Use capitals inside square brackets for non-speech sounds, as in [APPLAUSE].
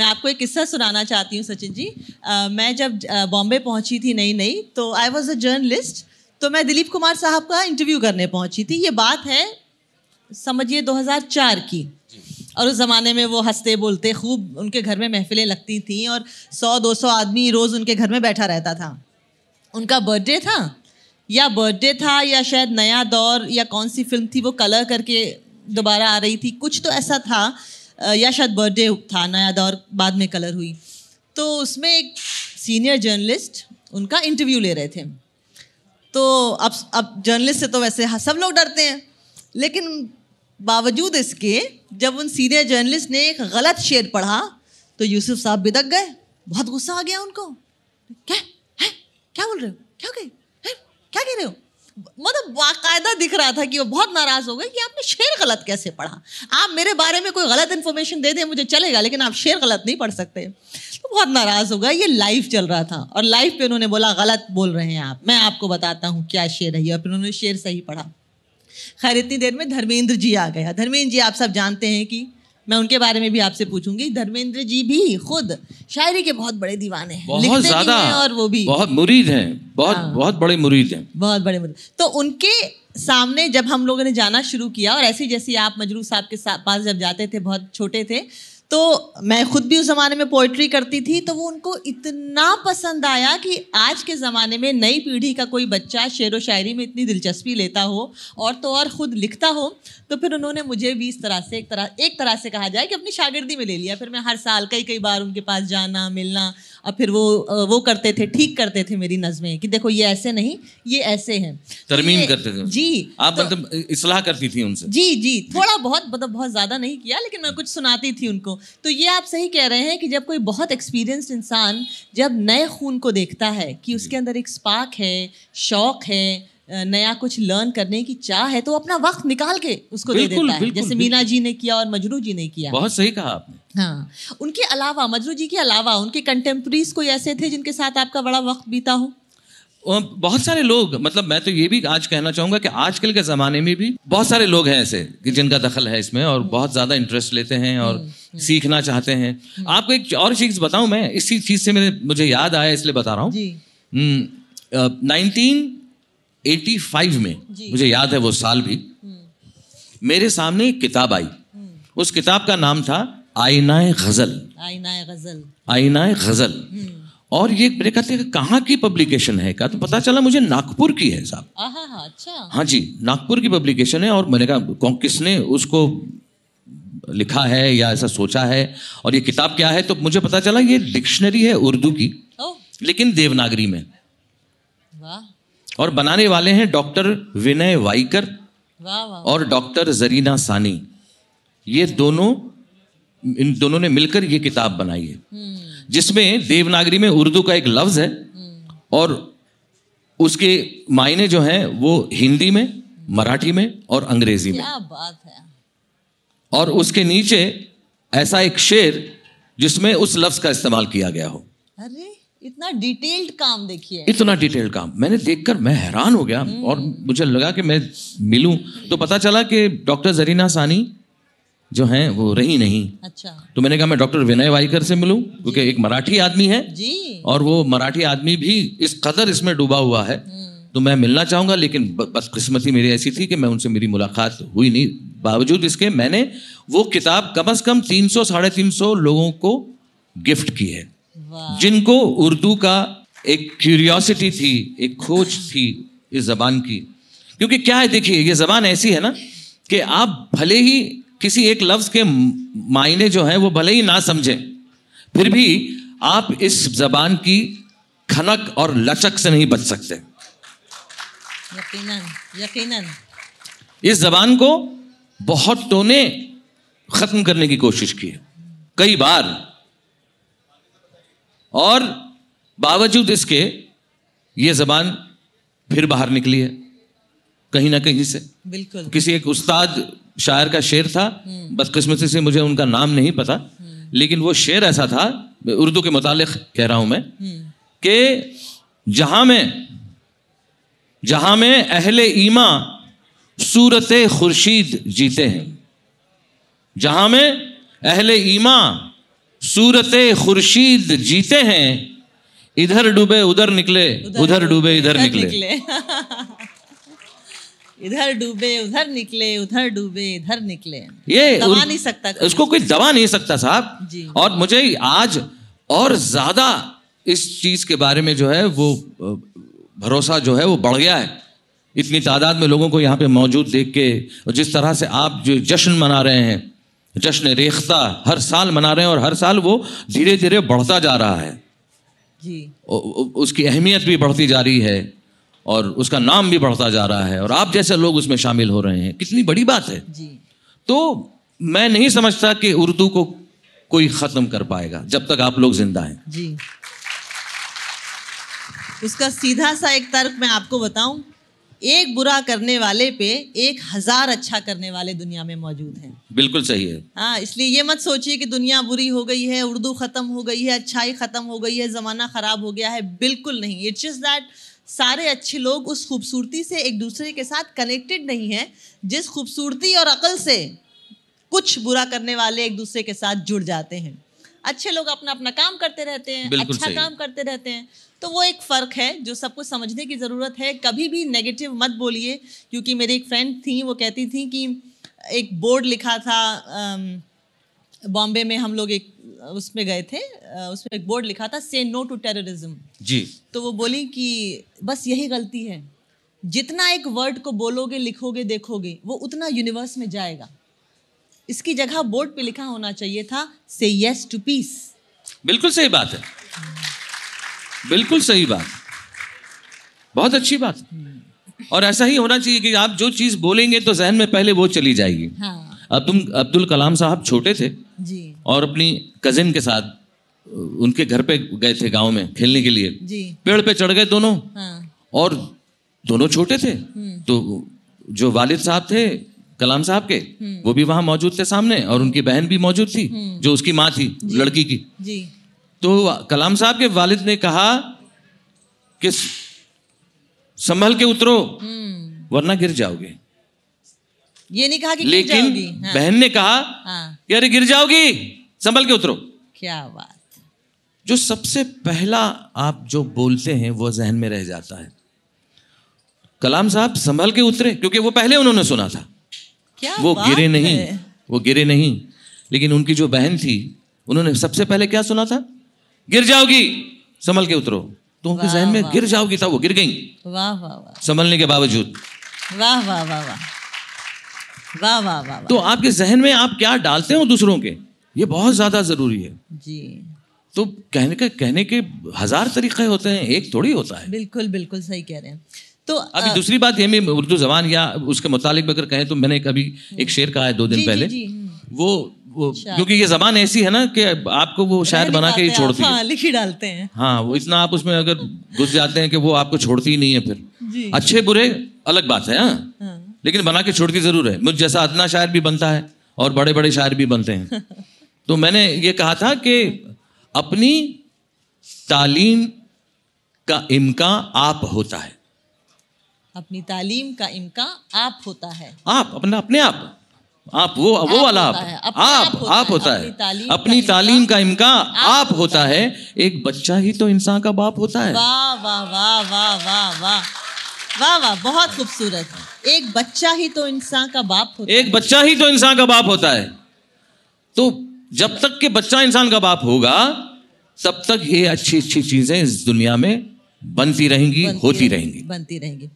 मैं आपको एक किस्सा सुनाना चाहती हूँ सचिन जी। आ, मैं जब बॉम्बे पहुँची थी नई नई तो आई वॉज़ अ जर्नलिस्ट तो मैं दिलीप कुमार साहब का इंटरव्यू करने पहुँची थी। ये बात है समझिए 2004 की। और उस ज़माने में वो हँसते बोलते खूब उनके घर में महफिलें लगती थी और सौ दो सौ आदमी रोज़ उनके घर में बैठा रहता था। उनका बर्थडे था? या बर्थडे था या शायद नया दौर या कौन सी फ़िल्म थी वो कलर करके दोबारा आ रही थी? कुछ तो ऐसा था या शायद बर्थडे था नया दौर बाद में कलर हुई। तो उसमें एक सीनियर जर्नलिस्ट उनका इंटरव्यू ले रहे थे। तो अब अब जर्नलिस्ट से तो वैसे हाँ, सब लोग डरते हैं। लेकिन बावजूद इसके जब उन सीनियर जर्नलिस्ट ने एक गलत शेर पढ़ा तो यूसुफ साहब बिदक गए। बहुत गुस्सा आ गया उनको। क्या? है? क्या बोल रहे हो? क्या कहे क्या कह रहे हो? मतलब बाकायदा दिख रहा था कि वो बहुत नाराज़ हो गए कि आपने शेर गलत कैसे पढ़ा? आप मेरे बारे में कोई गलत इन्फॉर्मेशन दे दें, मुझे चलेगा, लेकिन आप शेर गलत नहीं पढ़ सकते। तो बहुत नाराज़ हो गया, ये लाइव चल रहा था। और लाइव पे उन्होंने बोला, गलत बोल रहे हैं आप। मैं आपको बताता हूँ क्या शेर है और फिर उन्होंने शेर सही पढ़ा। खैर, इतनी देर में धर्मेंद्र जी आ गया। धर्मेंद्र जी, आप सब जानते हैं कि मैं उनके बारे में भी आपसे पूछूँगी। धर्मेंद्र जी भी खुद शायरी के बहुत बड़े दीवाने हैं। बहुत ज़्यादा। और वो भी। बहुत मुरीद हैं। बहुत हाँ, बहुत बड़े मुरीद हैं। बहुत बड़े मुरीद। तो उनके सामने जब हम लोगों ने जाना शुरू किया और ऐसी जैसी आप मजरू साहब के पास जब जाते थे बहुत छोटे थे तो मैं खुद भी उस ज़माने में पोइट्री करती थी तो वो उनको इतना पसंद आया कि आज के ज़माने में नई पीढ़ी का कोई बच्चा शेर व शायरी में इतनी दिलचस्पी लेता हो और तो और ख़ुद लिखता हो तो फिर उन्होंने मुझे भी इस तरह से एक तरह एक तरह से कहा जाए कि अपनी शागिर्दी में ले लिया। फिर मैं हर साल कई कई बार उनके पास जाना मिलना और फिर वो वो करते थे ठीक करते थे मेरी नज़में कि देखो ये ऐसे नहीं ये ऐसे हैं। तरमीम करते थे। जी। आप तो, मतलब इसलाह करती थी उनसे। जी जी। थोड़ा बहुत मतलब बहुत ज़्यादा नहीं किया लेकिन मैं कुछ सुनाती थी उनको। तो ये आप सही कह रहे हैं कि जब कोई बहुत एक्सपीरियंस्ड इंसान जब नए खून को देखता है कि उसके अंदर एक स्पार्क है शौक है नया कुछ लर्न करने की चाह है तो अपना वक्त निकाल के उसको दे देता है। जैसे मीना जी ने किया और मजरू जी ने किया। बहुत सही कहा आपने। हाँ उनके अलावा मजरू जी के अलावा उनके कंटेम्प्रेरीज कोई ऐसे थे जिनके साथ आपका बड़ा वक्त बीता हो? बहुत सारे लोग मतलब मैं तो ये भी आज कहना चाहूँगा कि आजकल के ज़माने में भी बहुत सारे लोग हैं ऐसे कि जिनका दखल है इसमें और बहुत ज़्यादा इंटरेस्ट लेते हैं और हम्म, हम्म। सीखना चाहते हैं। हम्म। आपको एक और चीज़ बताऊँ मैं? इसी चीज़ से मेरे मुझे याद आया इसलिए बता रहा हूँ। नाइनटीन एटी फाइव में मुझे याद है वो साल भी मेरे सामने एक किताब आई। उस किताब का नाम था आईनाए गज़ल। आईनाए गज़ल। आईनाए गज़ल। और ये मेरे कहते हैं कहाँ की पब्लिकेशन है? का तो पता चला मुझे नागपुर की है साहब। अच्छा। हाँ जी नागपुर की पब्लिकेशन है और मैंने कहा किसने उसको लिखा है या ऐसा सोचा है? और ये किताब क्या है? तो मुझे पता चला ये डिक्शनरी है उर्दू की लेकिन देवनागरी में। और बनाने वाले हैं डॉक्टर विनय वाइकर और डॉक्टर जरीना सानी। ये दोनों इन दोनों ने मिलकर ये किताब बनाई है। हम्म। जिसमें देवनागरी में उर्दू का एक लफ्ज है हम्म। और उसके मायने जो हैं वो हिंदी में मराठी में और अंग्रेज़ी में। क्या बात है। और उसके नीचे ऐसा एक शेर जिसमें उस लफ्ज का इस्तेमाल किया गया हो। अरे इतना डिटेल्ड काम देखिए। इतना डिटेल्ड काम। मैंने देखकर मैं हैरान हो गया और मुझे लगा कि मैं मिलूं। तो पता चला कि डॉक्टर जरीना सानी जो हैं वो रही नहीं। अच्छा। तो मैंने कहा मैं डॉक्टर विनय वाइकर से मिलूं क्योंकि एक मराठी आदमी है जी। और वो मराठी आदमी भी इस कदर इसमें डूबा हुआ है। हम्म। तो मैं मिलना चाहूँगा लेकिन बस बदकिस्मती मेरी ऐसी थी कि मैं उनसे मेरी मुलाकात हुई नहीं। बावजूद इसके मैंने वो किताब कम अज कम तीन सौ साढ़े तीन सौ लोगों को गिफ्ट की है। जिनको उर्दू का एक क्यूरियोसिटी थी एक खोज थी इस जबान की। क्योंकि क्या है देखिए ये जबान ऐसी है ना कि आप भले ही किसी एक लफ्ज के मायने जो है वो भले ही ना समझें फिर भी आप इस जबान की खनक और लचक से नहीं बच सकते। यकीनन यकीनन। इस जबान को बहुतों ने खत्म करने की कोशिश की है कई बार। और बावजूद इसके ये जबान फिर बाहर निकली है कहीं ना कहीं से। बिल्कुल। किसी एक उस्ताद शायर का शेर था हम्म। बदकिस्मती से मुझे उनका नाम नहीं पता हम्म। लेकिन वो शेर ऐसा था उर्दू के मुतालिक कह रहा हूँ मैं हम्म। कि जहाँ में जहाँ में अहले ईमा सूरत खुर्शीद जीते हैं जहाँ में अहले ईमा सूरत खुर्शीद जीते हैं इधर डूबे उधर निकले उधर डूबे इधर निकले, निकले [LAUGHS] इधर डूबे उधर निकले उधर डूबे इधर निकले। ये दबा नहीं सकता उसको कोई दबा नहीं सकता साहब। और मुझे आज और ज़्यादा इस चीज़ के बारे में जो है वो भरोसा जो है वो बढ़ गया है। इतनी तादाद में लोगों को यहाँ पे मौजूद देख के और जिस तरह से आप जो जश्न मना रहे हैं जश्न रेख्ता हर साल मना रहे हैं और हर साल वो धीरे धीरे बढ़ता जा रहा है। जी। उसकी अहमियत भी बढ़ती जा रही है। और उसका नाम भी बढ़ता जा रहा है और आप जैसे लोग उसमें शामिल हो रहे हैं कितनी बड़ी बात है। जी। तो मैं नहीं समझता कि उर्दू को कोई ख़त्म कर पाएगा जब तक आप लोग ज़िंदा हैं। जी। उसका सीधा सा एक तर्क मैं आपको बताऊँ एक बुरा करने वाले पे एक हज़ार अच्छा करने वाले दुनिया में मौजूद हैं। बिल्कुल सही है। हाँ इसलिए ये मत सोचिए कि दुनिया बुरी हो गई है उर्दू ख़त्म हो गई है अच्छाई ख़त्म हो गई है ज़माना ख़राब हो गया है बिल्कुल नहीं। इट्स जस्ट दैट सारे अच्छे लोग उस खूबसूरती से एक दूसरे के साथ कनेक्टेड नहीं हैं जिस खूबसूरती और अकल से कुछ बुरा करने वाले एक दूसरे के साथ जुड़ जाते हैं। अच्छे लोग अपना अपना काम करते रहते हैं अच्छा काम करते रहते हैं। तो वो एक फ़र्क है जो सबको समझने की ज़रूरत है। कभी भी नेगेटिव मत बोलिए क्योंकि मेरी एक फ्रेंड थी वो कहती थी कि एक बोर्ड लिखा था बॉम्बे में हम लोग एक उसमें गए थे उसमें एक बोर्ड लिखा था से नो टू टेररिज्म जी। तो वो बोली कि बस यही गलती है। जितना एक वर्ड को बोलोगे लिखोगे देखोगे वो उतना यूनिवर्स में जाएगा। इसकी जगह बोर्ड पे लिखा होना चाहिए था से यस टू पीस बिल्कुल सही बात है। बिल्कुल सही बात। बहुत अच्छी बात। और ऐसा ही होना चाहिए कि आप जो चीज़ बोलेंगे तो जहन में पहले वो चली जाएगी। हाँ। अब तुम अब्दुल कलाम साहब छोटे थे जी। और अपनी कजिन के साथ उनके घर पे गए थे गाँव में खेलने के लिए। जी। पेड़ पे चढ़ गए दोनों। हाँ। और दोनों छोटे थे। तो जो वालिद साहब थे कलाम साहब के वो भी वहाँ मौजूद थे सामने और उनकी बहन भी मौजूद थी जो उसकी माँ थी लड़की की। जी। तो कलाम साहब के वालिद ने कहा कि संभल के उतरो हम्म। वरना गिर जाओगे। ये नहीं कहा कि गिर लेकिन जाओगी। हाँ। बहन ने कहा हाँ। कि अरे गिर जाओगी संभल के उतरो। क्या बात। जो सबसे पहला आप जो बोलते हैं वो जहन में रह जाता है। कलाम साहब संभल के उतरे क्योंकि वो पहले उन्होंने सुना था। क्या वो बात गिरे नहीं। वो गिरे नहीं। लेकिन उनकी जो बहन थी उन्होंने सबसे पहले क्या सुना था? गिर जाओगी संभल के उतरो। तो उनके जहन में गिर जाओगी था वो गिर गई। वाह वाह वाह। संभलने के बावजूद। वाह वाह वाह वाह। वाह वाह वाह तो आपके जहन में आप क्या डालते हो दूसरों के? ये बहुत ज़्यादा ज़रूरी है। जी। तो कहने के कहने के हज़ार तरीके होते हैं एक थोड़ी होता है। बिल्कुल बिल्कुल सही कह रहे हैं। तो अभी दूसरी बात ये मैं उर्दू जबान या उसके मुतालिक अगर कहें तो मैंने कभी एक शेर कहा है दो दिन जी, जी, पहले। जी, हम्म। वो वो क्योंकि ये जबान ऐसी है ना कि आपको वो शायर बना के ही छोड़ती है। हाँ लिख ही डालते हैं। हाँ वो इतना आप उसमें अगर घुस जाते हैं कि वो आपको छोड़ती ही नहीं है फिर। अच्छे बुरे अलग बात हाँ हाँ। लेकिन बना के छोड़ती ज़रूर है। मुझ जैसा अदना शायर भी बनता है और बड़े बड़े शायर भी बनते हैं। [LAUGHS] तो मैंने ये कहा था कि अपनी तालीम का इम्कान आप होता है। अपनी तालीम का इम्कान आप होता है। आप अपना अपने आप। आप वो आप वो वाला आप। आप आप होता आप है, होता अपनी है। तालीम का अपनी तालीम का आप आप होता है। एक बच्चा ही तो इंसान का बाप होता है। वाह वाह वाह वाह वाह वाह वाह वाह बहुत खूबसूरत। एक बच्चा ही तो इंसान का बाप होता एक बच्चा ही तो इंसान का बाप होता है। तो जब तक के बच्चा इंसान का बाप होगा तब तक ये अच्छी अच्छी चीज़ें इस दुनिया में बनती रहेंगी बनती होती रहेंगी। बनती रहेंगी।